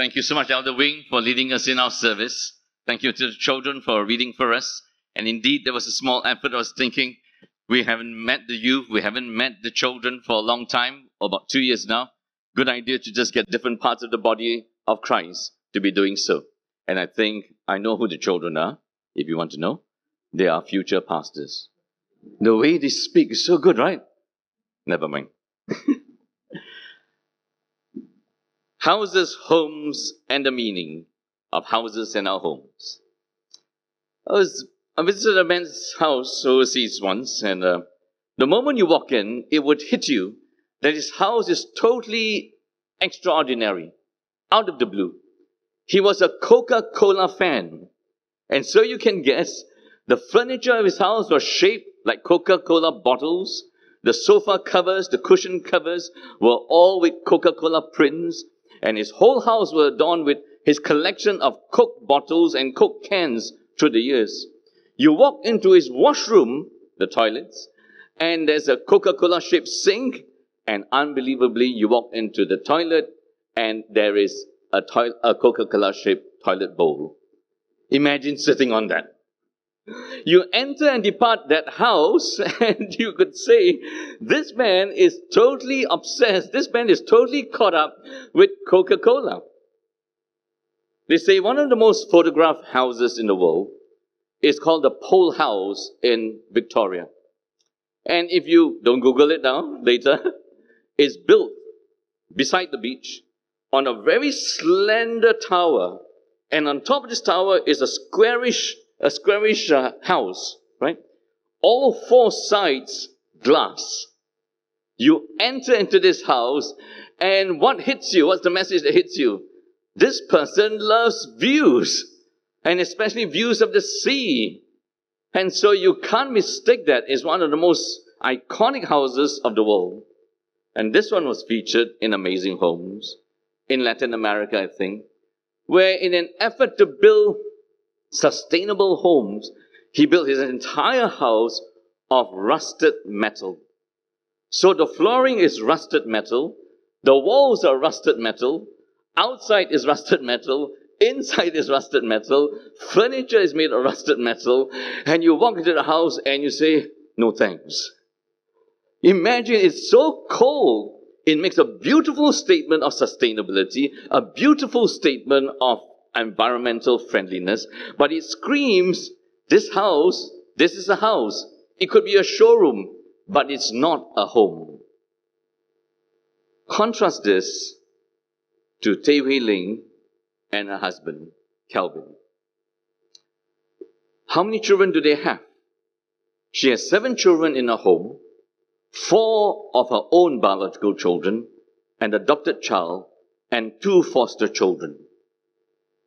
Thank you so much, Elder Wing, for leading us in our service. Thank you to the children for reading for us. And indeed, there was a small effort. I was thinking, we haven't met the youth, we haven't met the children for a long time, about two years now. Good idea to just get different parts of the body of Christ to be doing so. And I think I know who the children are, if you want to know. They are future pastors. The way they speak is so good, right? Never mind. houses, homes, and the meaning of houses and our homes. I was I visited a man's house overseas once, and uh, the moment you walk in, it would hit you that his house is totally extraordinary, out of the blue. He was a Coca Cola fan, and so you can guess the furniture of his house was shaped like Coca Cola bottles. The sofa covers, the cushion covers were all with Coca Cola prints, and his whole house was adorned with his collection of Coke bottles and Coke cans through the years. You walk into his washroom, the toilets, and there's a Coca Cola shaped sink, and unbelievably, you walk into the toilet, and there is a, a Coca Cola shaped toilet bowl. Imagine sitting on that. You enter and depart that house, and you could say, This man is totally obsessed. This man is totally caught up with Coca Cola. They say one of the most photographed houses in the world is called the Pole House in Victoria. And if you don't Google it now, later, it's built beside the beach on a very slender tower. And on top of this tower is a squarish, a squarish uh, house, right? All four sides glass. You enter into this house, and what hits you? What's the message that hits you? This person loves views and especially views of the sea. And so you can't mistake that as one of the most iconic houses of the world. And this one was featured in Amazing Homes in Latin America, I think, where in an effort to build sustainable homes, he built his entire house of rusted metal. So the flooring is rusted metal, the walls are rusted metal, outside is rusted metal, Inside is rusted metal, furniture is made of rusted metal, and you walk into the house and you say, No thanks. Imagine it's so cold, it makes a beautiful statement of sustainability, a beautiful statement of environmental friendliness, but it screams, This house, this is a house. It could be a showroom, but it's not a home. Contrast this to Tay Hui Ling and her husband, Calvin. How many children do they have? She has seven children in her home, four of her own biological children, an adopted child, and two foster children.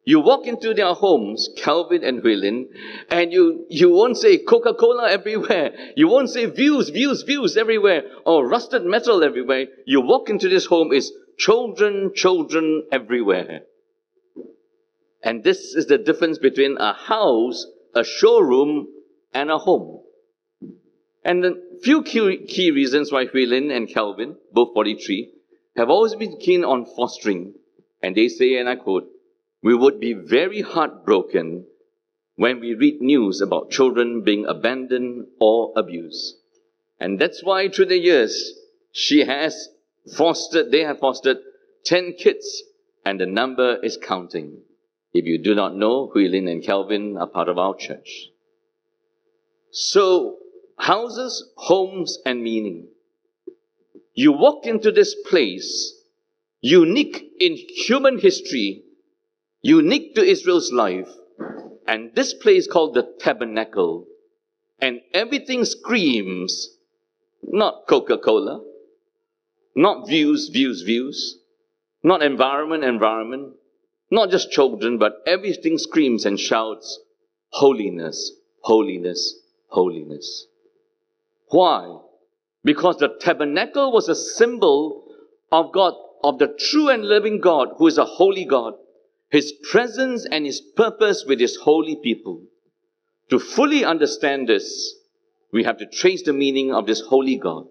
You walk into their homes, Calvin and Huilin, and you, you won't say Coca Cola everywhere. You won't say views, views, views everywhere, or rusted metal everywhere. You walk into this home, is children, children everywhere. And this is the difference between a house, a showroom, and a home. And the few key, key reasons why Huilin and Calvin, both 43, have always been keen on fostering. And they say, and I quote, we would be very heartbroken when we read news about children being abandoned or abused. And that's why through the years, she has fostered, they have fostered 10 kids, and the number is counting. If you do not know, Huilin and Calvin are part of our church. So, houses, homes, and meaning. You walk into this place, unique in human history, unique to Israel's life, and this place called the tabernacle, and everything screams not Coca Cola, not views, views, views, not environment, environment, not just children, but everything screams and shouts, holiness, holiness, holiness. Why? Because the tabernacle was a symbol of God, of the true and living God, who is a holy God, his presence and his purpose with his holy people. To fully understand this, we have to trace the meaning of this holy God.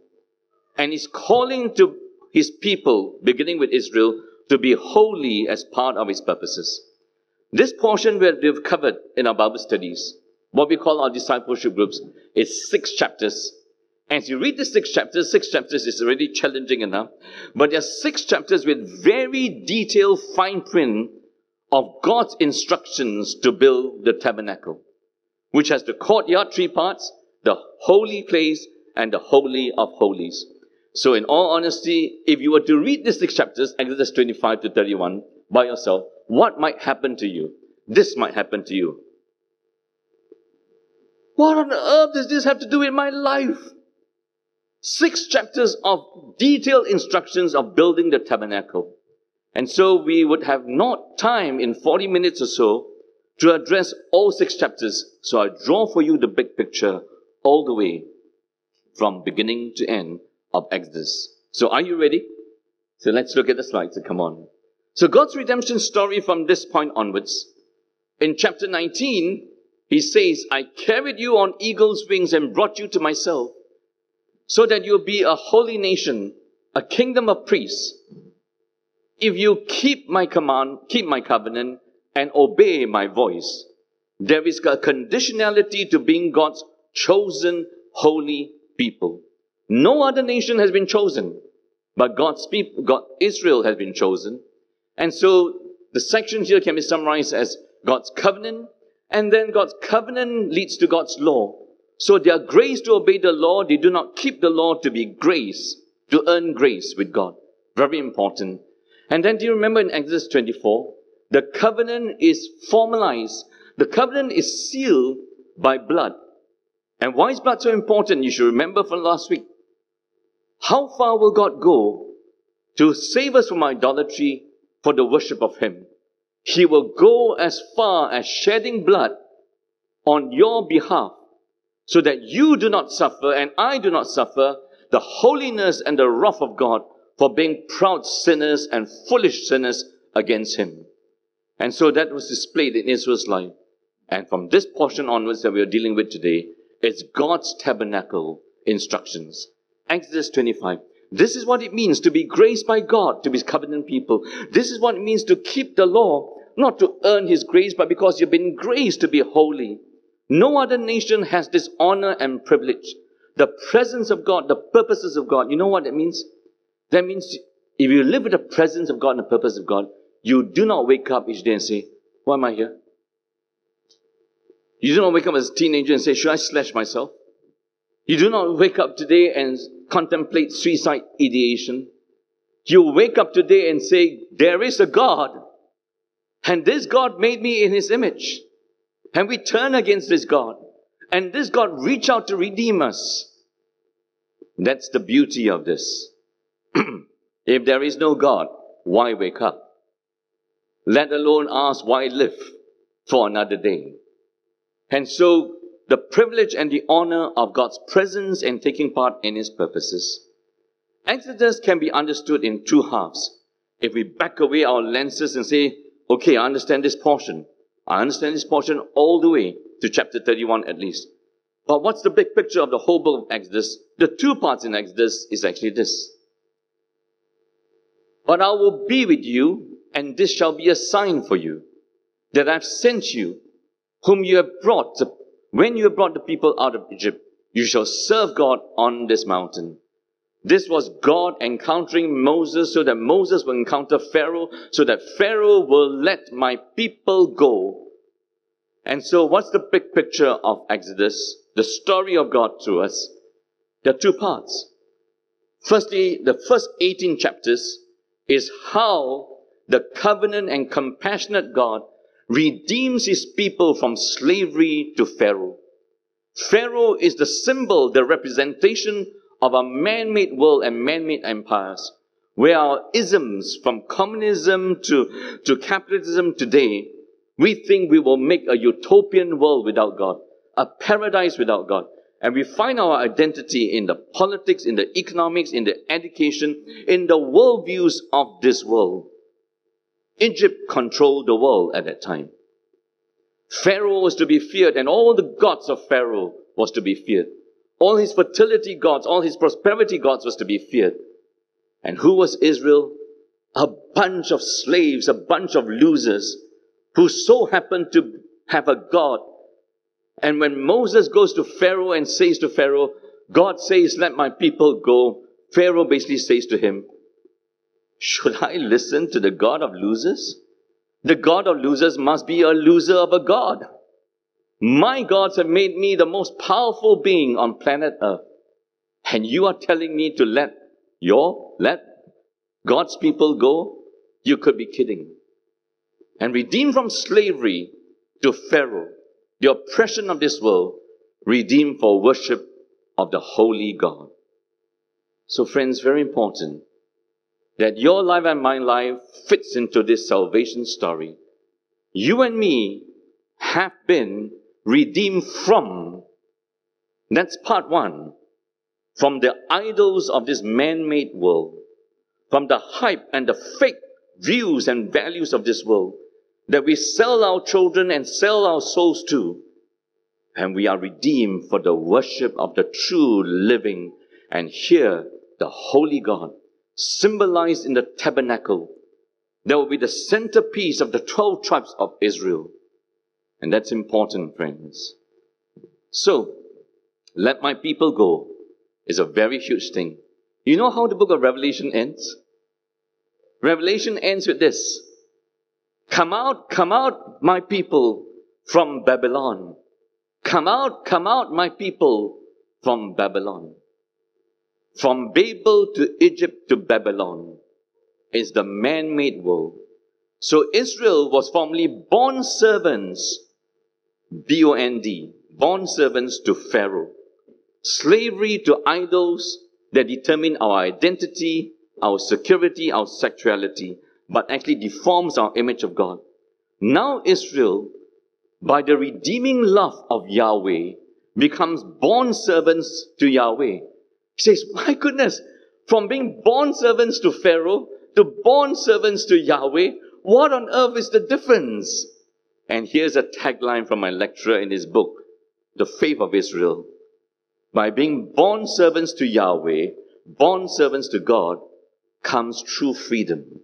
And he's calling to his people, beginning with Israel, to be holy as part of his purposes. This portion we've covered in our Bible studies, what we call our discipleship groups, is six chapters. As you read the six chapters, six chapters is already challenging enough, but there are six chapters with very detailed fine print of God's instructions to build the tabernacle, which has the courtyard, three parts, the holy place, and the holy of holies. So, in all honesty, if you were to read these six chapters, Exodus 25 to 31, by yourself, what might happen to you? This might happen to you. What on earth does this have to do with my life? Six chapters of detailed instructions of building the tabernacle. And so we would have not time in 40 minutes or so to address all six chapters. So I draw for you the big picture all the way from beginning to end of Exodus. So are you ready? So let's look at the slides. Come on. So God's redemption story from this point onwards. In chapter 19, he says, I carried you on eagle's wings and brought you to myself, so that you'll be a holy nation, a kingdom of priests. If you keep my command, keep my covenant, and obey my voice, there is a conditionality to being God's chosen holy people. No other nation has been chosen, but God's people, God, Israel has been chosen. And so the sections here can be summarized as God's covenant, and then God's covenant leads to God's law. So they are grace to obey the law. They do not keep the law to be grace, to earn grace with God. Very important. And then do you remember in Exodus 24? The covenant is formalized. The covenant is sealed by blood. And why is blood so important? You should remember from last week. How far will God go to save us from idolatry for the worship of Him? He will go as far as shedding blood on your behalf so that you do not suffer and I do not suffer the holiness and the wrath of God for being proud sinners and foolish sinners against Him. And so that was displayed in Israel's life. And from this portion onwards that we are dealing with today, it's God's tabernacle instructions. Exodus 25. This is what it means to be graced by God, to be covenant people. This is what it means to keep the law, not to earn His grace, but because you've been graced to be holy. No other nation has this honor and privilege. The presence of God, the purposes of God. You know what that means? That means if you live with the presence of God and the purpose of God, you do not wake up each day and say, Why am I here? You do not wake up as a teenager and say, Should I slash myself? You do not wake up today and contemplate suicide ideation. You wake up today and say, There is a God, and this God made me in his image. And we turn against this God, and this God reach out to redeem us. That's the beauty of this. if there is no God, why wake up? Let alone ask why live for another day. And so the privilege and the honor of God's presence and taking part in His purposes. Exodus can be understood in two halves. If we back away our lenses and say, okay, I understand this portion. I understand this portion all the way to chapter 31 at least. But what's the big picture of the whole book of Exodus? The two parts in Exodus is actually this. But I will be with you, and this shall be a sign for you that I've sent you, whom you have brought to when you have brought the people out of Egypt, you shall serve God on this mountain. This was God encountering Moses so that Moses will encounter Pharaoh, so that Pharaoh will let my people go. And so, what's the big picture of Exodus? The story of God to us. There are two parts. Firstly, the first 18 chapters is how the covenant and compassionate God redeems his people from slavery to Pharaoh. Pharaoh is the symbol, the representation of a man made world and man made empires, where our isms from communism to, to capitalism today, we think we will make a utopian world without God, a paradise without God. And we find our identity in the politics, in the economics, in the education, in the worldviews of this world. Egypt controlled the world at that time. Pharaoh was to be feared, and all the gods of Pharaoh was to be feared. All his fertility gods, all his prosperity gods was to be feared. And who was Israel? A bunch of slaves, a bunch of losers who so happened to have a God. And when Moses goes to Pharaoh and says to Pharaoh, God says, let my people go, Pharaoh basically says to him, should I listen to the God of losers? The God of losers must be a loser of a God. My gods have made me the most powerful being on planet Earth. And you are telling me to let your, let God's people go? You could be kidding. And redeemed from slavery to Pharaoh, the oppression of this world, redeemed for worship of the holy God. So, friends, very important that your life and my life fits into this salvation story. You and me have been redeemed from, that's part one, from the idols of this man made world, from the hype and the fake views and values of this world that we sell our children and sell our souls to. And we are redeemed for the worship of the true living and here the holy God symbolized in the tabernacle that will be the centerpiece of the 12 tribes of Israel. And that's important, friends. So, let my people go is a very huge thing. You know how the book of Revelation ends? Revelation ends with this Come out, come out, my people, from Babylon. Come out, come out, my people, from Babylon. From Babel to Egypt to Babylon is the man made world. So Israel was formerly bond servants, B O N D, bond servants to Pharaoh. Slavery to idols that determine our identity, our security, our sexuality, but actually deforms our image of God. Now Israel, by the redeeming love of Yahweh, becomes born servants to Yahweh. He says, My goodness, from being born servants to Pharaoh to born servants to Yahweh, what on earth is the difference? And here's a tagline from my lecturer in his book, The Faith of Israel. By being born servants to Yahweh, born servants to God, comes true freedom.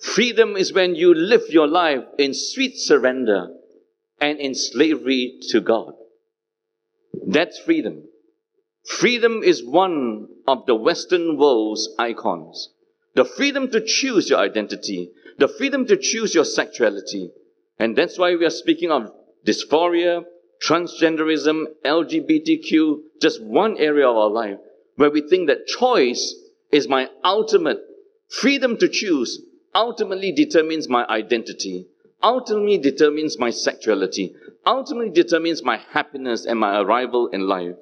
Freedom is when you live your life in sweet surrender and in slavery to God. That's freedom. Freedom is one of the Western world's icons. The freedom to choose your identity, the freedom to choose your sexuality. And that's why we are speaking of dysphoria, transgenderism, LGBTQ, just one area of our life where we think that choice is my ultimate freedom to choose, ultimately determines my identity, ultimately determines my sexuality, ultimately determines my happiness and my arrival in life.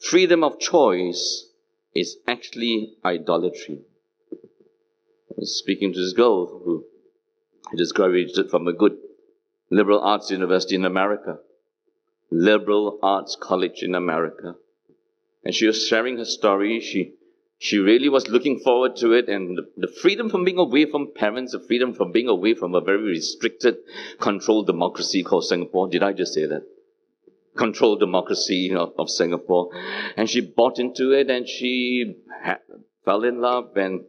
Freedom of choice is actually idolatry. I was speaking to this girl who just graduated from a good liberal arts university in America, liberal arts college in America. And she was sharing her story. She she really was looking forward to it and the, the, freedom from being away from parents, the freedom from being away from a very restricted, controlled democracy called Singapore. Did I just say that? controlled democracy of, of Singapore. And she bought into it and she had, fell in love and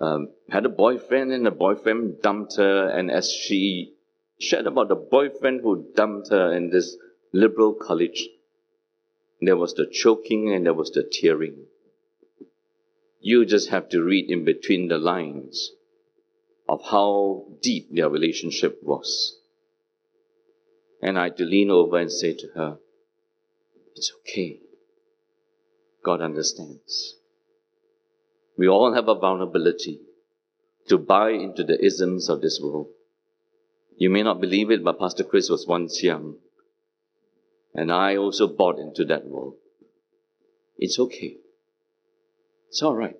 um, had a boyfriend, and the boyfriend dumped her. And as she shared about the boyfriend who dumped her in this liberal college, there was the choking and there was the tearing. You just have to read in between the lines of how deep their relationship was. And I had to lean over and say to her, It's okay. God understands. We all have a vulnerability to buy into the isms of this world. You may not believe it, but Pastor Chris was once young. And I also bought into that world. It's okay. It's all right.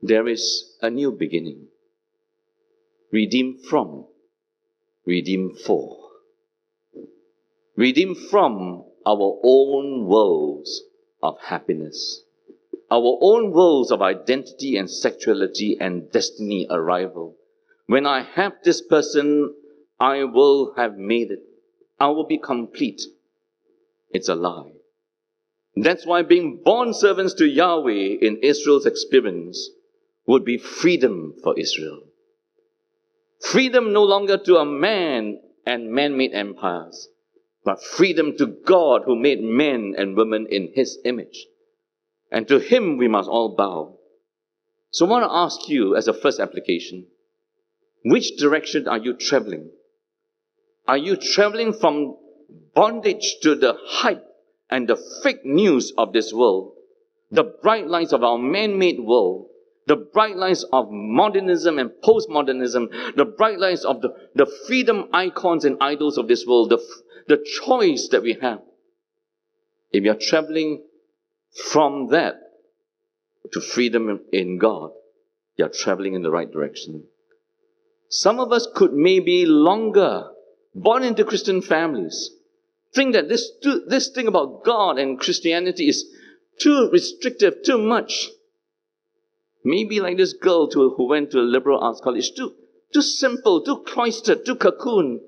There is a new beginning. Redeemed from, redeemed for redeemed from our own worlds of happiness, our own worlds of identity and sexuality and destiny arrival. When I have this person, I will have made it. I will be complete. It's a lie. That's why being born servants to Yahweh in Israel's experience would be freedom for Israel. Freedom no longer to a man and man made empires, but freedom to God who made men and women in his image. And to him we must all bow. So I want to ask you as a first application which direction are you traveling? Are you traveling from bondage to the hype and the fake news of this world, the bright lights of our man made world, the bright lights of modernism and postmodernism, the bright lights of the, the freedom icons and idols of this world, the, the choice that we have. If you're traveling from that to freedom in God, you're traveling in the right direction. Some of us could maybe longer born into Christian families think that this, this thing about God and Christianity is too restrictive, too much. Maybe like this girl to, who went to a liberal arts college, too, too simple, too cloistered, too cocoon,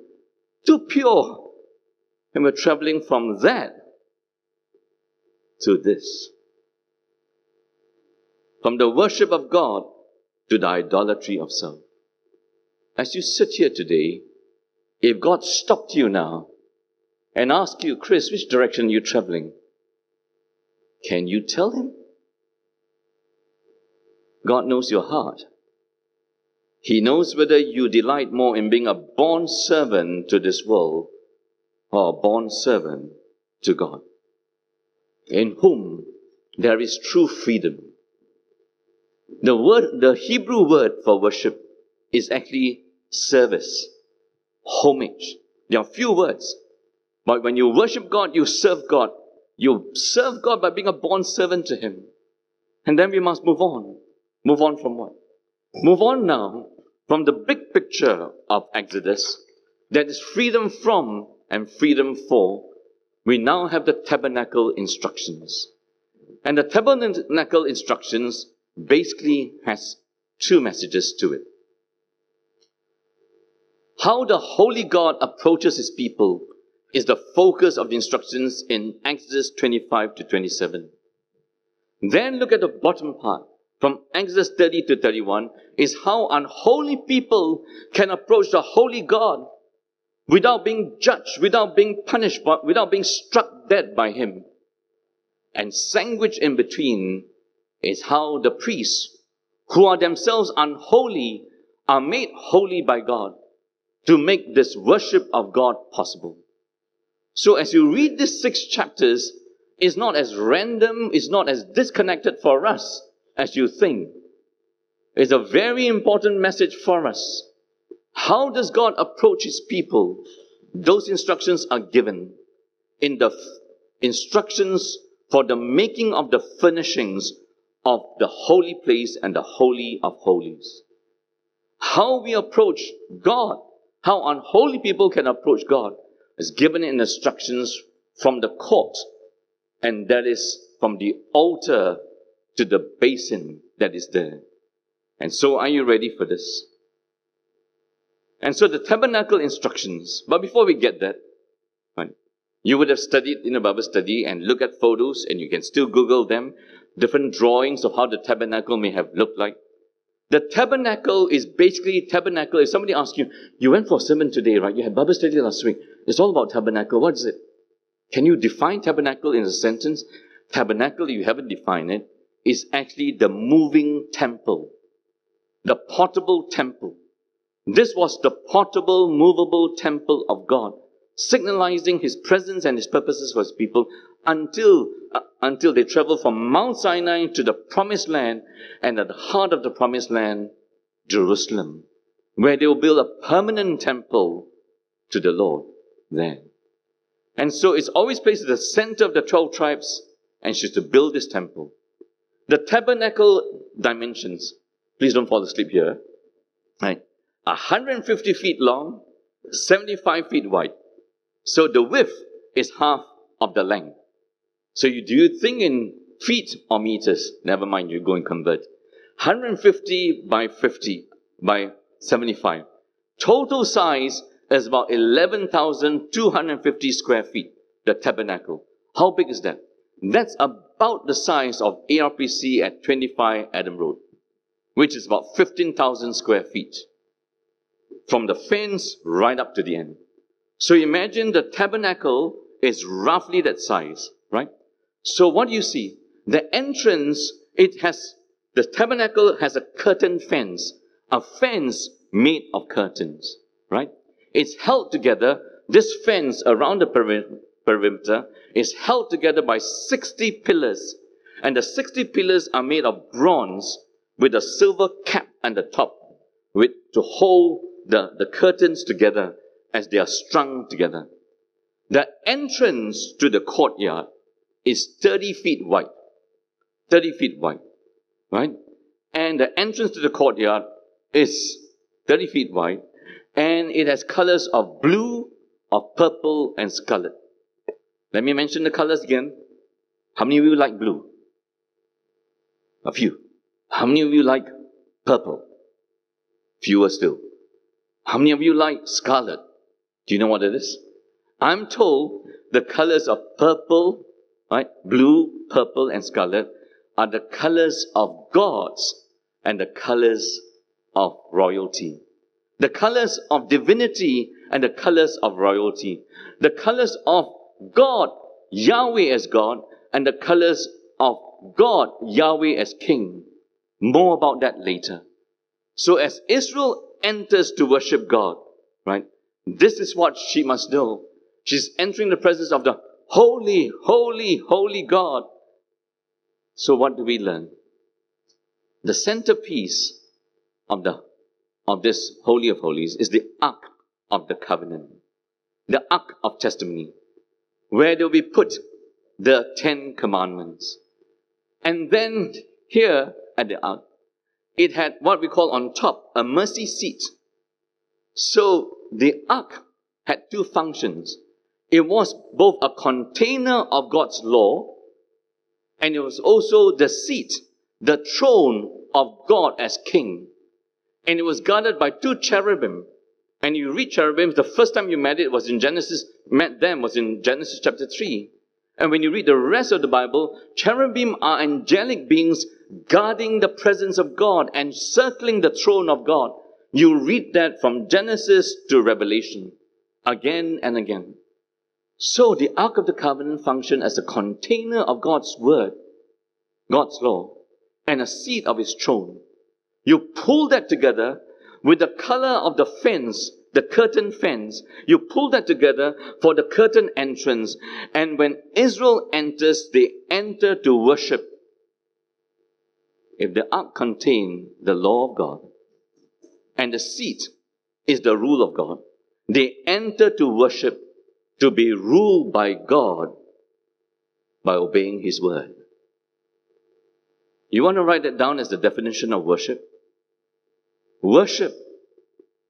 too pure. And we're traveling from that to this. From the worship of God to the idolatry of self. As you sit here today, if God stopped you now and ask you, Chris, which direction are you traveling? Can you tell him? God knows your heart. He knows whether you delight more in being a born servant to this world or a born servant to God, in whom there is true freedom. The word, the Hebrew word for worship is actually service, homage. There are few words, but when you worship God, you serve God. You serve God by being a born servant to Him. And then we must move on. Move on from what? Move on now from the big picture of Exodus that is freedom from and freedom for. We now have the tabernacle instructions. And the tabernacle instructions basically has two messages to it. How the holy God approaches his people is the focus of the instructions in Exodus 25 to 27. Then look at the bottom part from Exodus 30 to 31 is how unholy people can approach the holy God without being judged, without being punished, without being struck dead by him. And sandwiched in between is how the priests, who are themselves unholy, are made holy by God to make this worship of God possible. So as you read these six chapters, it's not as random, it's not as disconnected for us as you think. It's a very important message for us. How does God approach his people? Those instructions are given in the instructions for the making of the furnishings of the holy place and the holy of holies. How we approach God, how unholy people can approach God is given in instructions from the court, and that is from the altar to the basin that is there. And so, are you ready for this? And so, the tabernacle instructions, but before we get that, you would have studied in a Bible study and look at photos, and you can still Google them, different drawings of how the tabernacle may have looked like. The tabernacle is basically tabernacle. If somebody asks you, you went for a sermon today, right? You had Bible study last week. It's all about tabernacle. What is it? Can you define tabernacle in a sentence? Tabernacle, you haven't defined it, is actually the moving temple, the portable temple. This was the portable, movable temple of God, signalizing his presence and his purposes for his people until, uh, until they travel from Mount Sinai to the promised land and at the heart of the promised land, Jerusalem, where they will build a permanent temple to the Lord there. And so it's always placed at the center of the 12 tribes and she's to build this temple. The tabernacle dimensions, please don't fall asleep here, right? 150 feet long, 75 feet wide. So the width is half of the length. So you, do you thing in feet or meters? Never mind, you go and convert. 150 by 50 by 75. Total size is about 11,250 square feet, the tabernacle. How big is that? That's about the size of ARPC at 25 Adam Road. which is about 15,000 square feet, from the fence right up to the end. So imagine the tabernacle is roughly that size, right? So what do you see? The entrance, it has, the tabernacle has a curtain fence, a fence made of curtains, right? It's held together, this fence around the perimeter is held together by 60 pillars. And the 60 pillars are made of bronze with a silver cap at the top with, to hold the, the curtains together as they are strung together. The entrance to the courtyard is 30 feet wide. 30 feet wide. Right? And the entrance to the courtyard is 30 feet wide. And it has colors of blue, of purple, and scarlet. Let me mention the colors again. How many of you like blue? A few. How many of you like purple? Fewer still. How many of you like scarlet? Do you know what it is? I'm told the colors of purple, right, blue, purple, and scarlet are the colors of gods and the colors of royalty. The colors of divinity and the colors of royalty. The colors of God, Yahweh as God, and the colors of God, Yahweh as King. More about that later. So as Israel enters to worship God, right, this is what she must know. She's entering the presence of the holy, holy, holy God. So what do we learn? The centerpiece of the of this holy of holies is the ark of the covenant, the ark of testimony, where do we put the Ten Commandments? And then here at the ark, it had what we call on top a mercy seat. So the ark had two functions. It was both a container of God's law, and it was also the seat, the throne of God as king. And it was guarded by two cherubim. And you read cherubim, the first time you met it was in Genesis, met them was in Genesis chapter 3. And when you read the rest of the Bible, cherubim are angelic beings guarding the presence of God and circling the throne of God. You read that from Genesis to Revelation again and again. So the Ark of the Covenant functioned as a container of God's word, God's law, and a seat of his throne. You pull that together with the color of the fence the curtain fence. You pull that together for the curtain entrance. And when Israel enters, they enter to worship. If the ark contained the law of God and the seat is the rule of God, they enter to worship to be ruled by God by obeying His word. You want to write that down as the definition of worship? Worship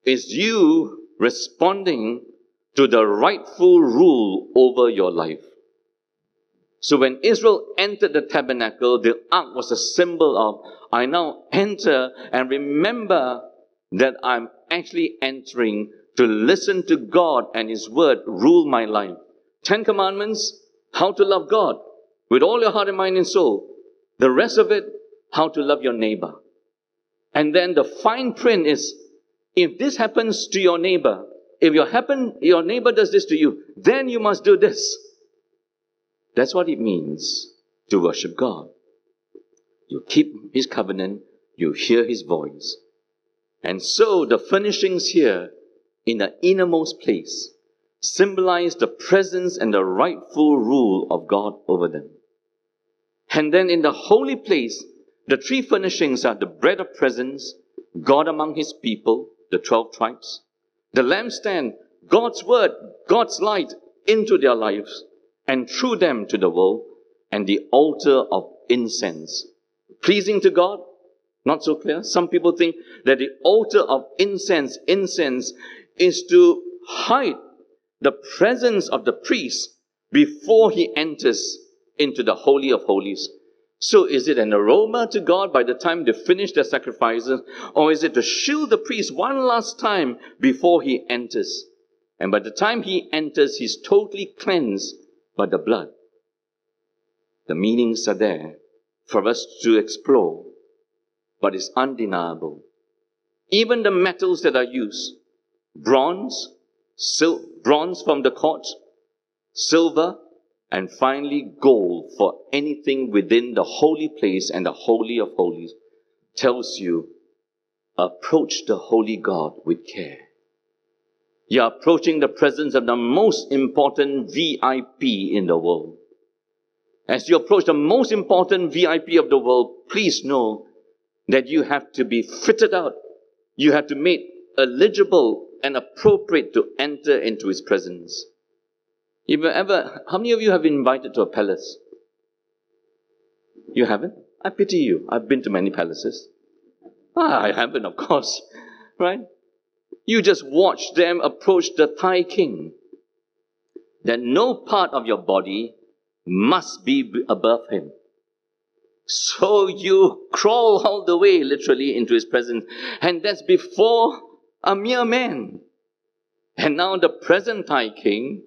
is you responding to the rightful rule over your life. So when Israel entered the tabernacle, the ark was a symbol of, I now enter and remember that I'm actually entering to listen to God and His word rule my life. Ten commandments, how to love God with all your heart and mind and soul. The rest of it, how to love your neighbor. And then the fine print is if this happens to your neighbor, if your happen, your neighbor does this to you, then you must do this. That's what it means to worship God. You keep his covenant, you hear his voice. And so the furnishings here in the innermost place symbolize the presence and the rightful rule of God over them. And then in the holy place, the three furnishings are the bread of presence, God among his people, the 12 tribes. The lampstand, God's word, God's light into their lives and through them to the world, and the altar of incense. Pleasing to God? Not so clear. Some people think that the altar of incense, incense, is to hide the presence of the priest before he enters into the Holy of Holies. So is it an aroma to God by the time they finish their sacrifices, or is it to shield the priest one last time before he enters? And by the time he enters, he's totally cleansed by the blood. The meanings are there for us to explore. but it's undeniable. Even the metals that are used, bronze, sil- bronze from the court, silver, and finally gold for anything within the holy place and the holy of holies, tells you approach the holy God with care. You're approaching the presence of the most important VIP in the world. As you approach the most important VIP of the world, please know that you have to be fitted out. You have to make eligible and appropriate to enter into his presence. If you ever, how many of you have been invited to a palace? You haven't? I pity you. I've been to many palaces. Ah, I haven't, of course. Right? You just watch them approach the Thai king. That no part of your body must be above him. So you crawl all the way, literally, into his presence. And that's before a mere man. And now the present Thai king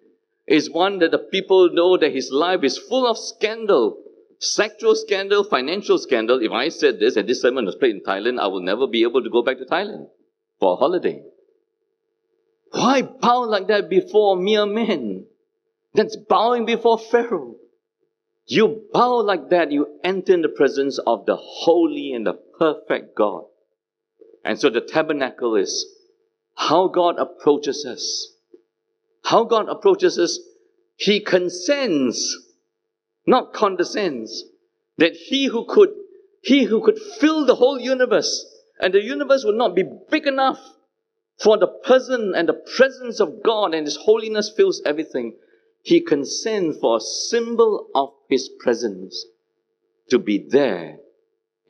is one that the people know that his life is full of scandal. Sexual scandal, financial scandal. If I said this and this sermon was played in Thailand, I will never be able to go back to Thailand for a holiday. Why bow like that before mere men? That's bowing before Pharaoh. You bow like that, you enter in the presence of the holy and the perfect God. And so the tabernacle is how God approaches us. How God approaches us, He consents, not condescends, that He who could, He who could fill the whole universe, and the universe would not be big enough for the person and the presence of God and His holiness fills everything. He consents for a symbol of His presence to be there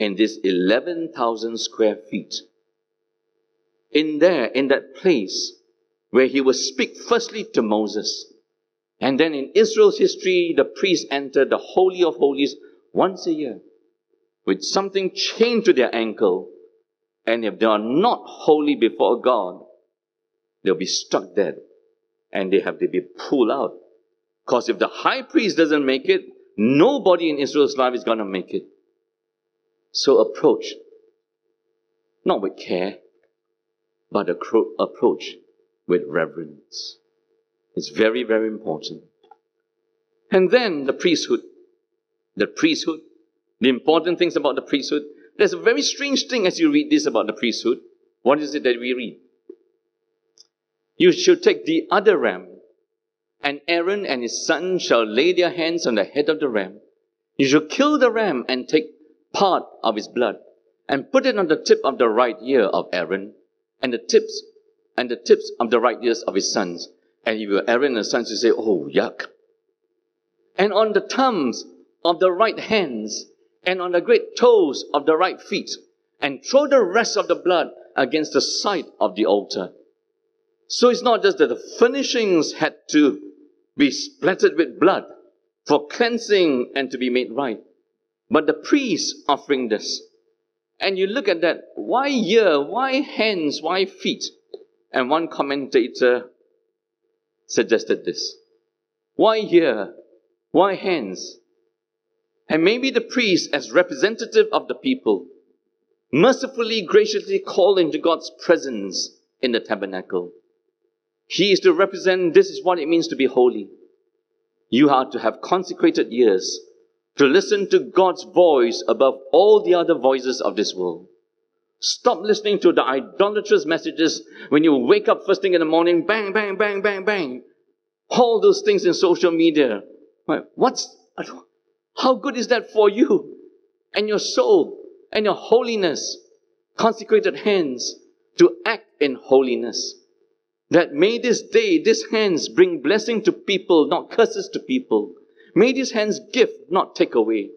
in this 11,000 square feet. In there, in that place where He will speak firstly to Moses. And then in Israel's history, the priests enter the Holy of Holies once a year with something chained to their ankle. And if they are not holy before God, they'll be struck dead and they have to be pulled out because if the high priest doesn't make it, nobody in Israel's life is going to make it. So approach, not with care, but approach with reverence. It's very, very important. And then the priesthood. The priesthood. The important things about the priesthood. There's a very strange thing as you read this about the priesthood. What is it that we read? You should take the other ram and Aaron and his son shall lay their hands on the head of the ram. You shall kill the ram and take part of his blood and put it on the tip of the right ear of Aaron and the tips and the tips of the right ears of his sons. And if you Aaron and his sons, you say, Oh, yuck. And on the thumbs of the right hands and on the great toes of the right feet, and throw the rest of the blood against the side of the altar. So it's not just that the furnishings had to be splattered with blood for cleansing and to be made right. But the priest offering this. And you look at that, why ear, why hands, why feet? And one commentator suggested this. Why ear? Why hands? And maybe the priest, as representative of the people, mercifully, graciously called into God's presence in the tabernacle. He is to represent this is what it means to be holy. You are to have consecrated ears to listen to God's voice above all the other voices of this world. Stop listening to the idolatrous messages when you wake up first thing in the morning, bang, bang, bang, bang, bang. All those things in social media. What's, how good is that for you and your soul and your holiness? Consecrated hands to act in holiness. That may this day, these hands bring blessing to people, not curses to people. May these hands give, not take away.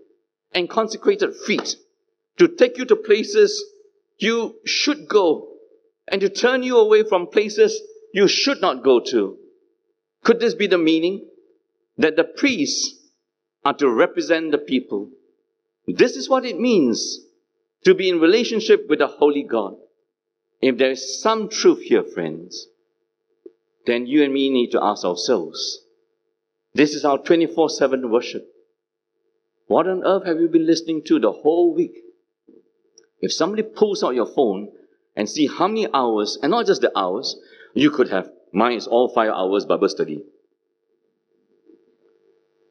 And consecrated feet to take you to places you should go and to turn you away from places you should not go to. Could this be the meaning? That the priests are to represent the people. This is what it means to be in relationship with a holy God. If there is some truth here, friends, then you and me need to ask ourselves this is our 24 7 worship. What on earth have you been listening to the whole week? If somebody pulls out your phone and see how many hours, and not just the hours, you could have, mine is all five hours Bible study.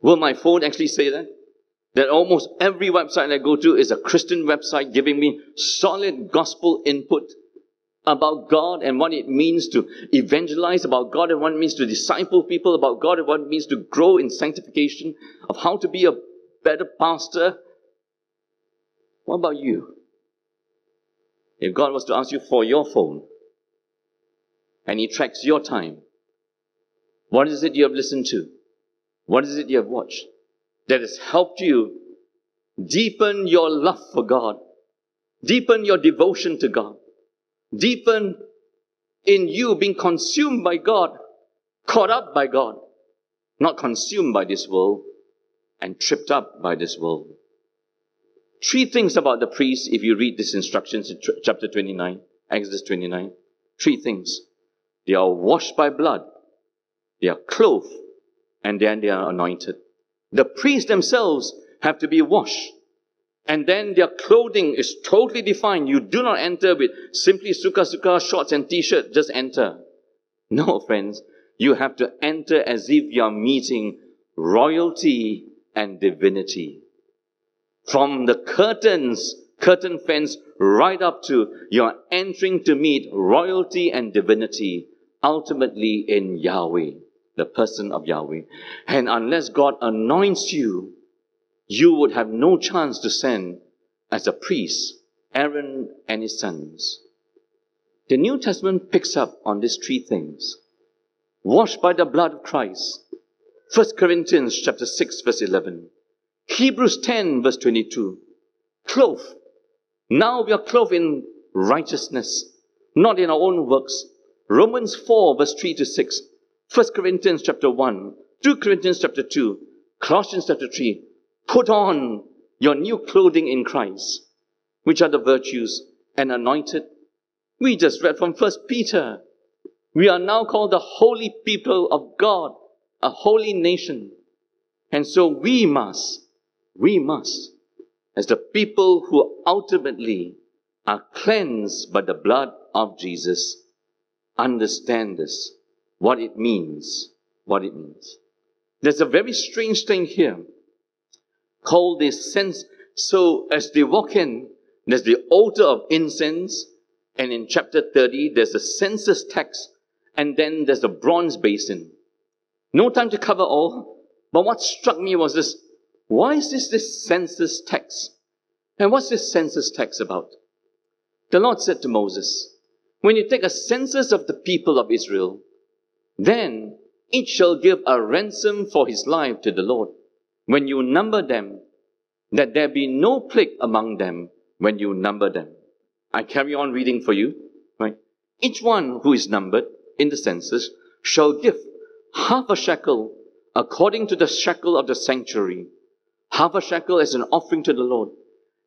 Will my phone actually say that? That almost every website I go to is a Christian website giving me solid gospel input about God and what it means to evangelize about God and what it means to disciple people about God and what it means to grow in sanctification, of how to be a better pastor. What about you? If God was to ask you for your phone and He tracks your time, what is it you have listened to? What is it you have watched that has helped you deepen your love for God, deepen your devotion to God, deepen in you being consumed by God, caught up by God, not consumed by this world and tripped up by this world. Three things about the priests if you read these instructions in chapter 29, Exodus 29. Three things. They are washed by blood, they are clothed, and then they are anointed. The priests themselves have to be washed. And then their clothing is totally defined. You do not enter with simply suka suka shorts and t-shirt, just enter. No, friends. You have to enter as if you are meeting royalty and divinity. From the curtains, curtain fence, right up to you're entering to meet royalty and divinity, ultimately in Yahweh the person of Yahweh. And unless God anoints you, you would have no chance to send as a priest Aaron and his sons. The New Testament picks up on these three things. Washed by the blood of Christ. 1 Corinthians chapter 6 verse 11. Hebrews 10 verse 22. Clothed. Now we are clothed in righteousness, not in our own works. Romans 4 verse 3 to 6. 1 Corinthians chapter 1, 2 Corinthians chapter 2, Colossians chapter 3. Put on your new clothing in Christ, which are the virtues and anointed. We just read from 1 Peter. We are now called the holy people of God, a holy nation. And so we must, we must, as the people who ultimately are cleansed by the blood of Jesus, understand this what it means. What it means. There's a very strange thing here called this sense. So as they walk in, there's the altar of incense, and in chapter 30, there's a census tax, and then there's a bronze basin. No time to cover all, but what struck me was this why is this this census tax? And what's this census tax about? The Lord said to Moses, When you take a census of the people of Israel, then each shall give a ransom for his life to the Lord. When you number them, that there be no plague among them when you number them. I carry on reading for you, right? Each one who is numbered in the census shall give half a shekel according to the shekel of the sanctuary, half a shekel as an offering to the Lord.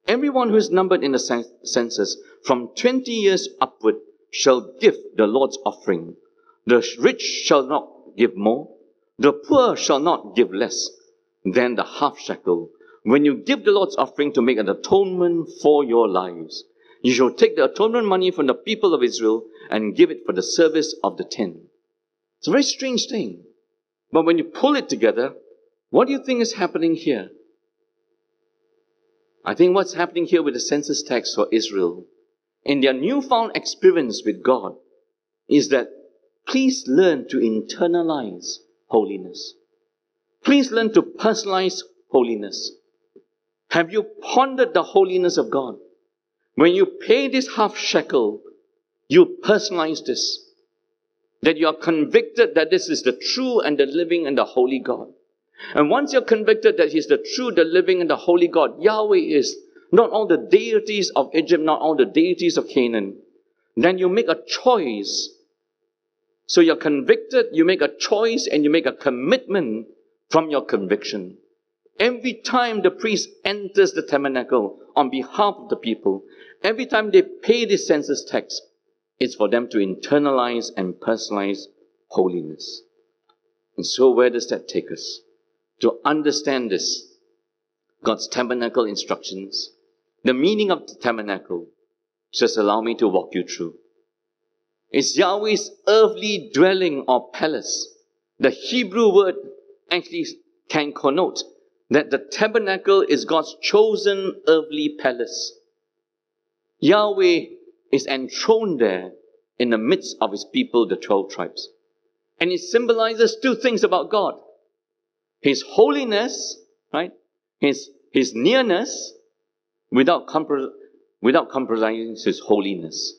Everyone who is numbered in the census from 20 years upward shall give the Lord's offering the rich shall not give more, the poor shall not give less than the half shekel. When you give the Lord's offering to make an atonement for your lives, you shall take the atonement money from the people of Israel and give it for the service of the ten. It's a very strange thing. But when you pull it together, what do you think is happening here? I think what's happening here with the census tax for Israel, in their newfound experience with God, is that Please learn to internalize holiness. Please learn to personalize holiness. Have you pondered the holiness of God? When you pay this half shekel, you personalize this. That you are convicted that this is the true and the living and the holy God. And once you're convicted that He's the true, the living, and the holy God, Yahweh is not all the deities of Egypt, not all the deities of Canaan, then you make a choice so you're convicted, you make a choice, and you make a commitment from your conviction. Every time the priest enters the tabernacle on behalf of the people, every time they pay the census tax, it's for them to internalize and personalize holiness. And so, where does that take us? To understand this, God's tabernacle instructions, the meaning of the tabernacle, Just allow me to walk you through. It's Yahweh's earthly dwelling or palace. The Hebrew word actually can connote that the tabernacle is God's chosen earthly palace. Yahweh is enthroned there in the midst of his people, the 12 tribes. And it symbolizes two things about God His holiness, right? His, his nearness without, compro- without compromising his holiness.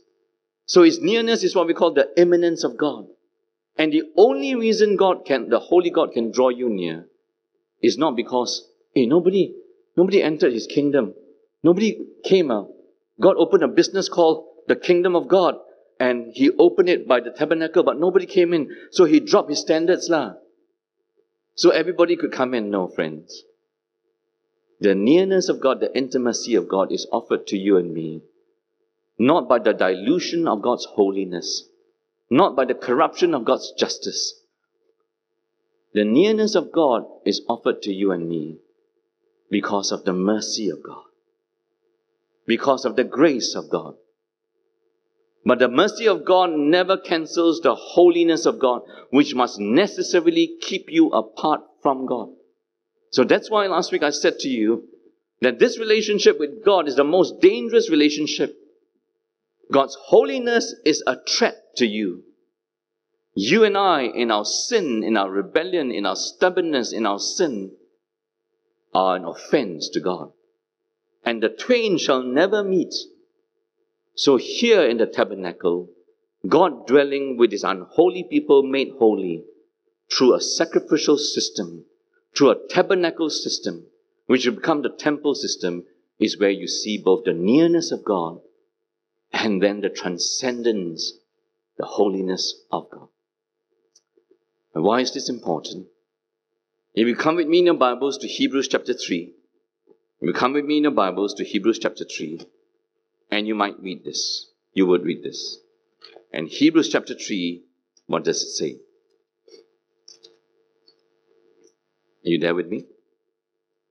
So his nearness is what we call the immanence of God. And the only reason God can, the holy God can draw you near is not because, hey, nobody, nobody entered his kingdom. Nobody came out. God opened a business called the kingdom of God and he opened it by the tabernacle, but nobody came in. So he dropped his standards lah. So everybody could come in. No, friends. The nearness of God, the intimacy of God is offered to you and me, not by the dilution of God's holiness, not by the corruption of God's justice. The nearness of God is offered to you and me because of the mercy of God, because of the grace of God. But the mercy of God never cancels the holiness of God, which must necessarily keep you apart from God. So that's why last week I said to you that this relationship with God is the most dangerous relationship. God's holiness is a threat to you. You and I, in our sin, in our rebellion, in our stubbornness, in our sin, are an offense to God. And the twain shall never meet. So here in the tabernacle, God dwelling with his unholy people made holy through a sacrificial system, through a tabernacle system, which will become the temple system, is where you see both the nearness of God and then the transcendence, the holiness of God. And why is this important? If you come with me in your Bibles to Hebrews chapter 3, if you come with me in your Bibles to Hebrews chapter 3, and you might read this. You would read this. And Hebrews chapter 3, what does it say? Are you there with me?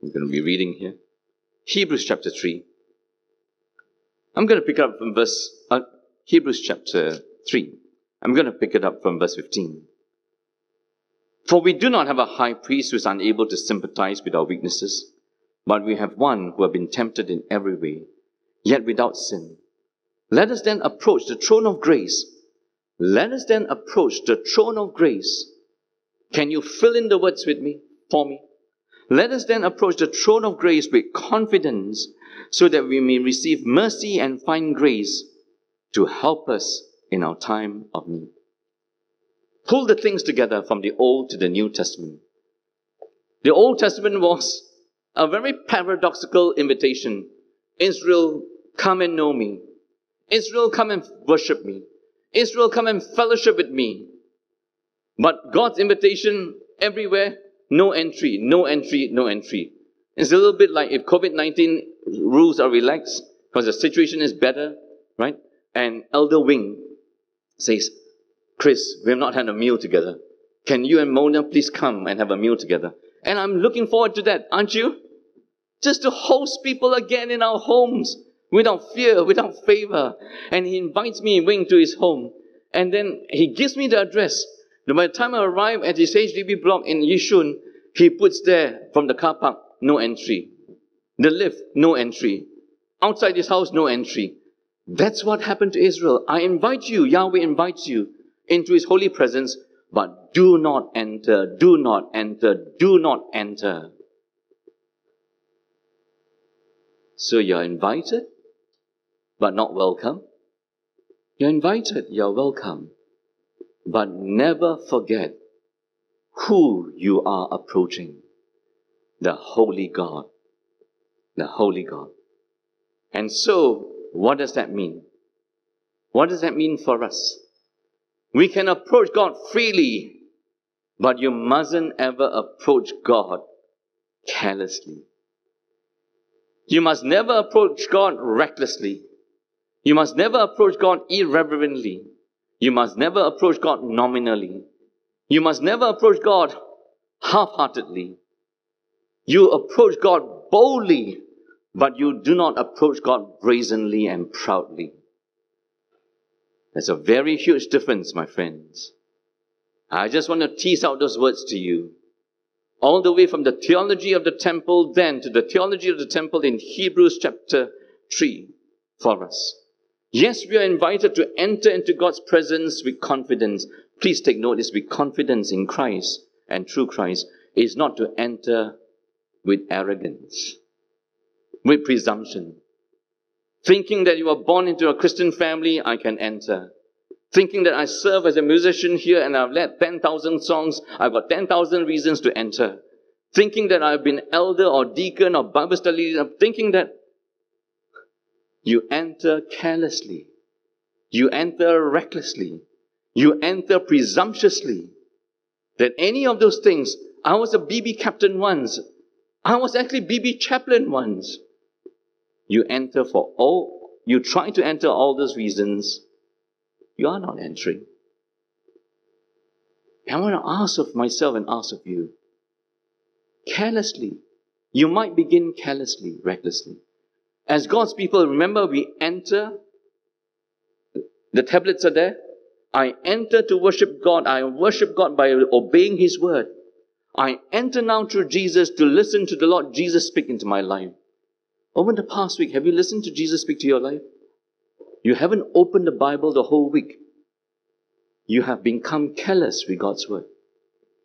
I'm going to be reading here. Hebrews chapter 3. I'm going to pick it up from verse, uh, Hebrews chapter 3. I'm going to pick it up from verse 15. For we do not have a high priest who is unable to sympathize with our weaknesses, but we have one who has been tempted in every way yet without sin. Let us then approach the throne of grace. Let us then approach the throne of grace. Can you fill in the words with me, for me? Let us then approach the throne of grace with confidence so that we may receive mercy and find grace to help us in our time of need. Pull the things together from the Old to the New Testament. The Old Testament was a very paradoxical invitation. Israel come and know me. Israel, come and worship me. Israel, come and fellowship with me. But God's invitation everywhere, no entry, no entry, no entry. It's a little bit like if COVID 19 rules are relaxed because the situation is better, right? And Elder Wing says, Chris, we have not had a meal together. Can you and Mona please come and have a meal together? And I'm looking forward to that, aren't you? Just to host people again in our homes without fear, without favor. And he invites me, Wing, to his home. And then he gives me the address. By the time I arrive at his HDB block in Yishun, he puts there from the car park, no entry. The lift, no entry. Outside his house, no entry. That's what happened to Israel. I invite you, Yahweh invites you into his holy presence, but do not enter, do not enter, do not enter. So you're invited, but not welcome. You're invited, you're welcome. But never forget who you are approaching the Holy God. The Holy God. And so, what does that mean? What does that mean for us? We can approach God freely, but you mustn't ever approach God carelessly. You must never approach God recklessly. You must never approach God irreverently. You must never approach God nominally. You must never approach God half heartedly. You approach God boldly, but you do not approach God brazenly and proudly. There's a very huge difference, my friends. I just want to tease out those words to you. All the way from the theology of the temple then to the theology of the temple in Hebrews chapter 3 for us. Yes, we are invited to enter into God's presence with confidence. Please take notice with confidence in Christ and through Christ is not to enter with arrogance, with presumption. Thinking that you are born into a Christian family, I can enter. Thinking that I serve as a musician here and I've led 10,000 songs, I've got 10,000 reasons to enter. Thinking that I've been elder or deacon or Bible study leader, thinking that you enter carelessly. You enter recklessly. You enter presumptuously. That any of those things, I was a BB captain once. I was actually BB chaplain once. You enter for all, you try to enter all those reasons, you are not entering. I want to ask of myself and ask of you carelessly. You might begin carelessly, recklessly. As God's people, remember we enter, the tablets are there. I enter to worship God. I worship God by obeying His word. I enter now through Jesus to listen to the Lord Jesus speak into my life. Over the past week, have you listened to Jesus speak to your life? You haven't opened the Bible the whole week. You have become careless with God's word.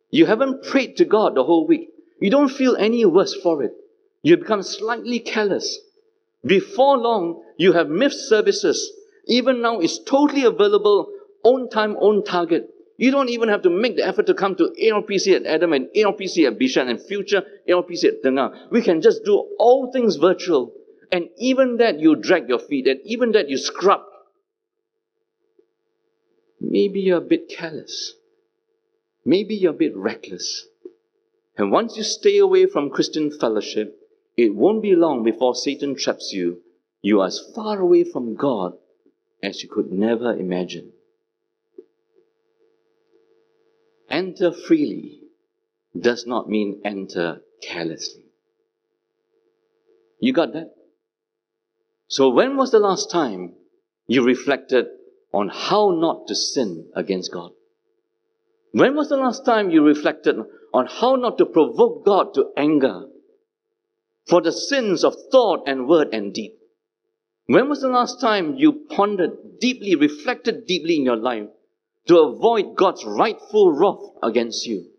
You haven't prayed to God the whole week. You don't feel any worse for it. You become slightly careless. Before long, you have missed services. Even now, it's totally available, own time, own target. You don't even have to make the effort to come to ALPC at Adam and ALPC at Bishan and future ALPC at Tengah. We can just do all things virtual. And even that you drag your feet, and even that you scrub. Maybe you're a bit careless. Maybe you're a bit reckless. And once you stay away from Christian fellowship, it won't be long before Satan traps you. You are as far away from God as you could never imagine. Enter freely does not mean enter carelessly. You got that? So, when was the last time you reflected on how not to sin against God? When was the last time you reflected on how not to provoke God to anger for the sins of thought and word and deed? When was the last time you pondered deeply, reflected deeply in your life to avoid God's rightful wrath against you.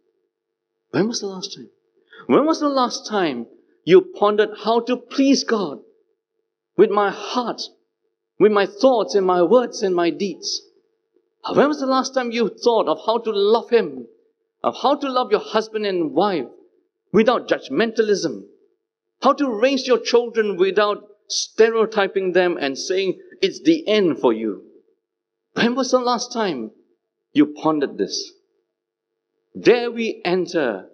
When was the last time? When was the last time you pondered how to please God with my heart, with my thoughts and my words and my deeds? Uh, when was the last time you thought of how to love Him, of how to love your husband and wife without judgmentalism, how to raise your children without stereotyping them and saying it's the end for you? When was the last time you pondered this. There we enter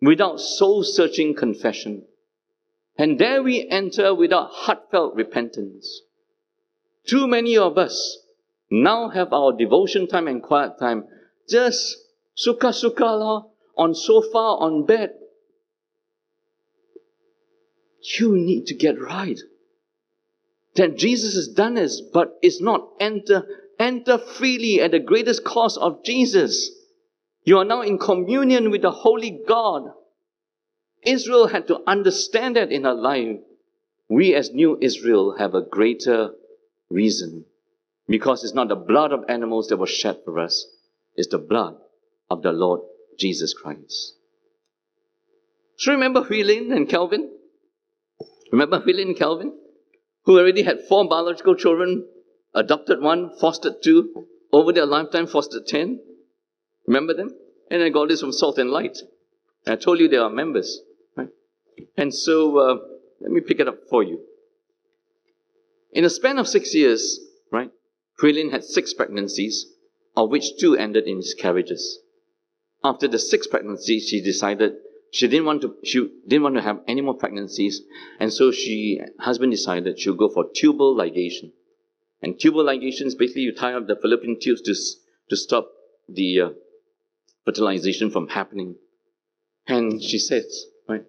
without soul searching confession. And there we enter without heartfelt repentance. Too many of us now have our devotion time and quiet time just suka suka la, on sofa, on bed. You need to get right. That Jesus has done this, but it's not enter enter freely at the greatest cost of Jesus. You are now in communion with the Holy God. Israel had to understand that in her life. We, as new Israel, have a greater reason because it's not the blood of animals that was shed for us, it's the blood of the Lord Jesus Christ. So remember Huilin and Calvin? Remember Huilin and Calvin? Who already had four biological children adopted one, fostered two, over their lifetime fostered ten. Remember them? And I got this from Salt and Light. I told you they are members. Right? And so uh, let me pick it up for you. In a span of six years, right, Huilin had six pregnancies, of which two ended in miscarriages. After the sixth pregnancy, she decided she didn't want to she didn't want to have any more pregnancies, and so she husband decided she'll go for tubal ligation. And tubal ligations, basically you tie up the fallopian tubes to, to stop the uh, fertilization from happening. And she says, right,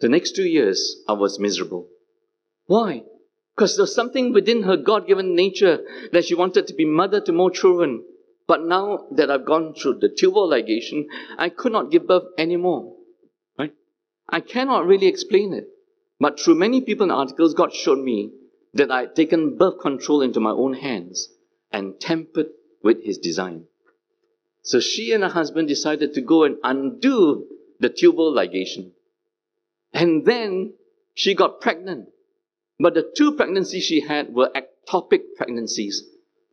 the next two years I was miserable. Why? Because there's something within her God given nature that she wanted to be mother to more children. But now that I've gone through the tubal ligation, I could not give birth anymore. Right? I cannot really explain it. But through many people and articles, God showed me that I had taken birth control into my own hands and tempered with His design. So she and her husband decided to go and undo the tubal ligation. And then she got pregnant. But the two pregnancies she had were ectopic pregnancies,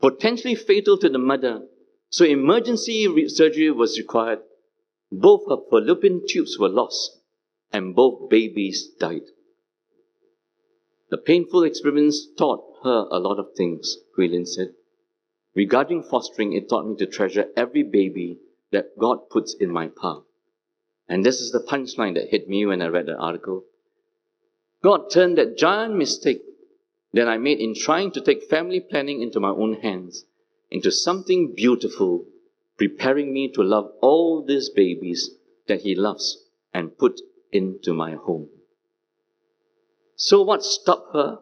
potentially fatal to the mother. So emergency re- surgery was required. Both her fallopian tubes were lost, and both babies died. The painful experience taught her a lot of things, Huilin said. Regarding fostering, it taught me to treasure every baby that God puts in my path. And this is the punchline that hit me when I read the article. God turned that giant mistake that I made in trying to take family planning into my own hands into something beautiful, preparing me to love all these babies that He loves and put into my home. So, what stopped her?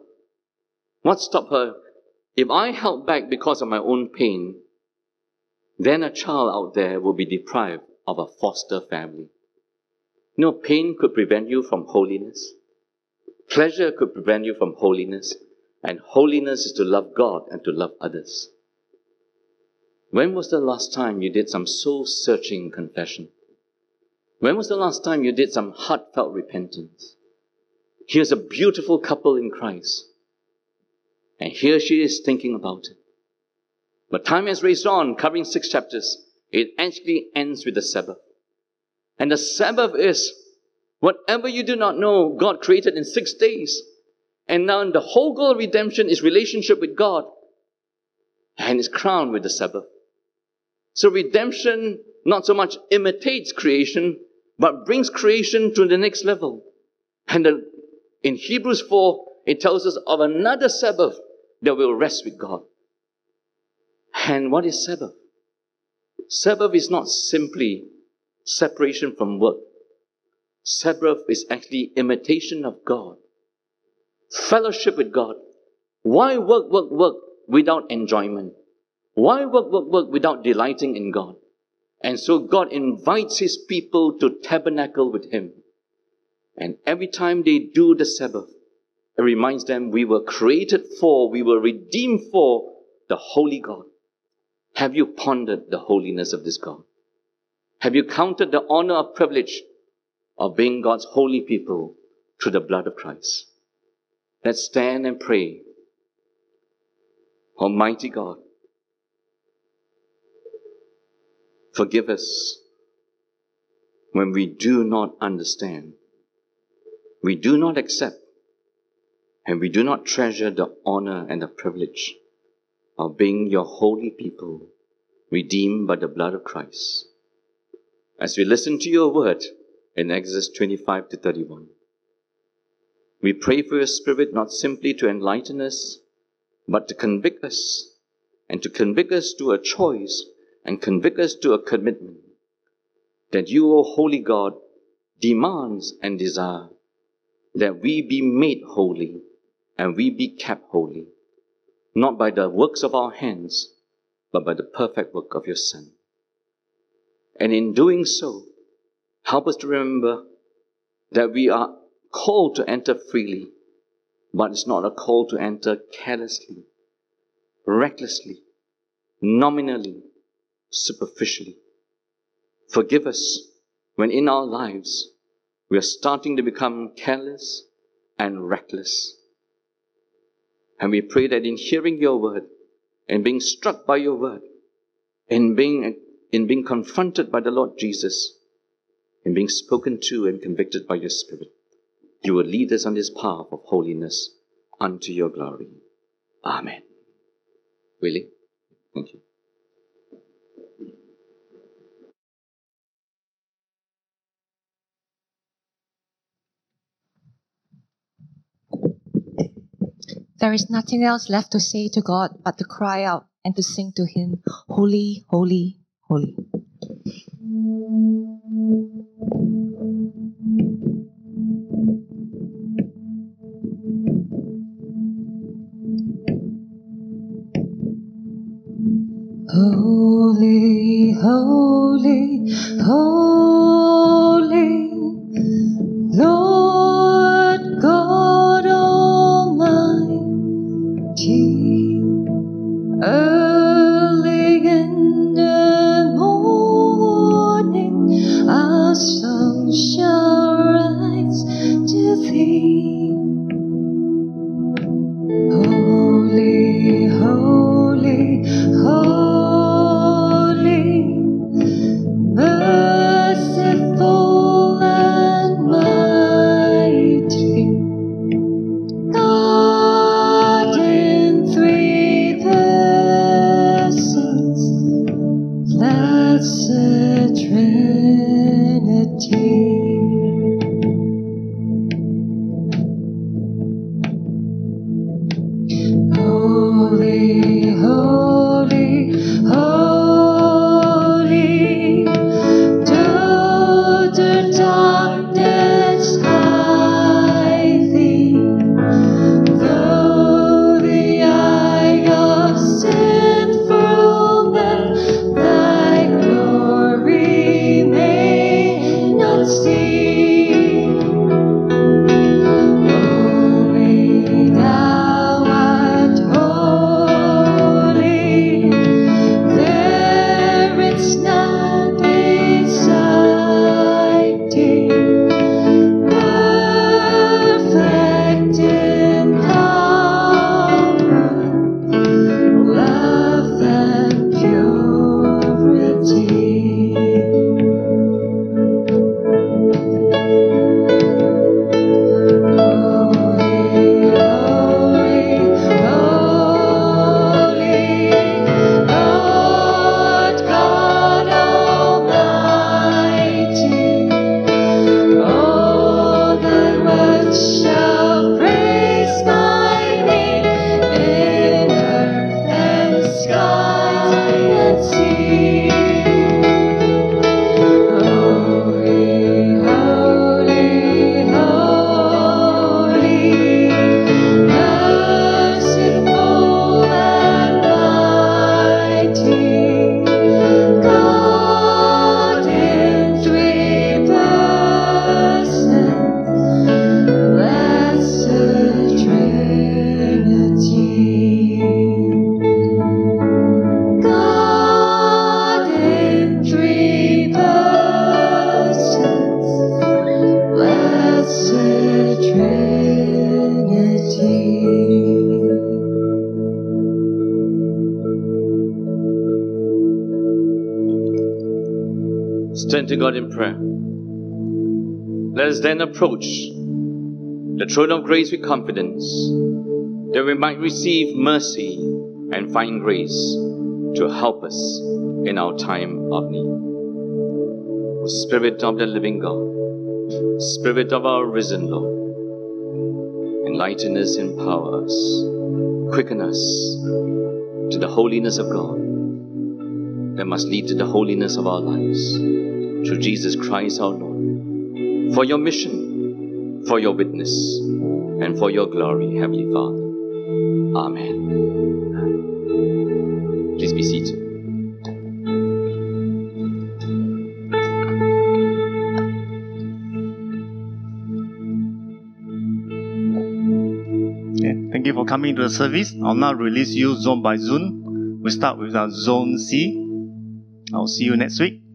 What stopped her? If I held back because of my own pain, then a child out there will be deprived of a foster family. No pain could prevent you from holiness. Pleasure could prevent you from holiness, and holiness is to love God and to love others. When was the last time you did some soul searching confession? When was the last time you did some heartfelt repentance? Here's a beautiful couple in Christ, and here she is thinking about it. But time has raced on, covering six chapters. It actually ends with the Sabbath. And the Sabbath is Whatever you do not know, God created in six days. And now the whole goal of redemption is relationship with God. And is crowned with the Sabbath. So redemption not so much imitates creation, but brings creation to the next level. And the, in Hebrews 4, it tells us of another Sabbath that will rest with God. And what is Sabbath? Sabbath is not simply separation from work. Sabbath is actually imitation of God. Fellowship with God. Why work, work, work without enjoyment? Why work, work, work without delighting in God? And so God invites His people to tabernacle with Him. And every time they do the Sabbath, it reminds them we were created for, we were redeemed for the Holy God. Have you pondered the holiness of this God? Have you counted the honor of privilege of being God's holy people through the blood of Christ. Let's stand and pray. Almighty God, forgive us when we do not understand, we do not accept, and we do not treasure the honor and the privilege of being your holy people, redeemed by the blood of Christ. As we listen to your word, in Exodus 25 to 31. We pray for your Spirit not simply to enlighten us, but to convict us, and to convict us to a choice, and convict us to a commitment that you, O Holy God, demands and desire that we be made holy and we be kept holy, not by the works of our hands, but by the perfect work of your Son. And in doing so, Help us to remember that we are called to enter freely, but it's not a call to enter carelessly, recklessly, nominally, superficially. Forgive us when in our lives we are starting to become careless and reckless. And we pray that in hearing your word and being struck by your word, in being, in being confronted by the Lord Jesus, in being spoken to and convicted by your Spirit, you will lead us on this path of holiness unto your glory. Amen. Really? Thank you. There is nothing else left to say to God but to cry out and to sing to Him, Holy, Holy, Holy. Holy, holy, holy. Then approach the throne of grace with confidence, that we might receive mercy and find grace to help us in our time of need. Spirit of the living God, Spirit of our risen Lord, enlighten us, empower us, quicken us to the holiness of God that must lead to the holiness of our lives through Jesus Christ our Lord. For your mission, for your witness, and for your glory, Heavenly Father. Amen. Please be seated. Okay, thank you for coming to the service. I'll now release you zone by zone. We start with our zone C. I'll see you next week.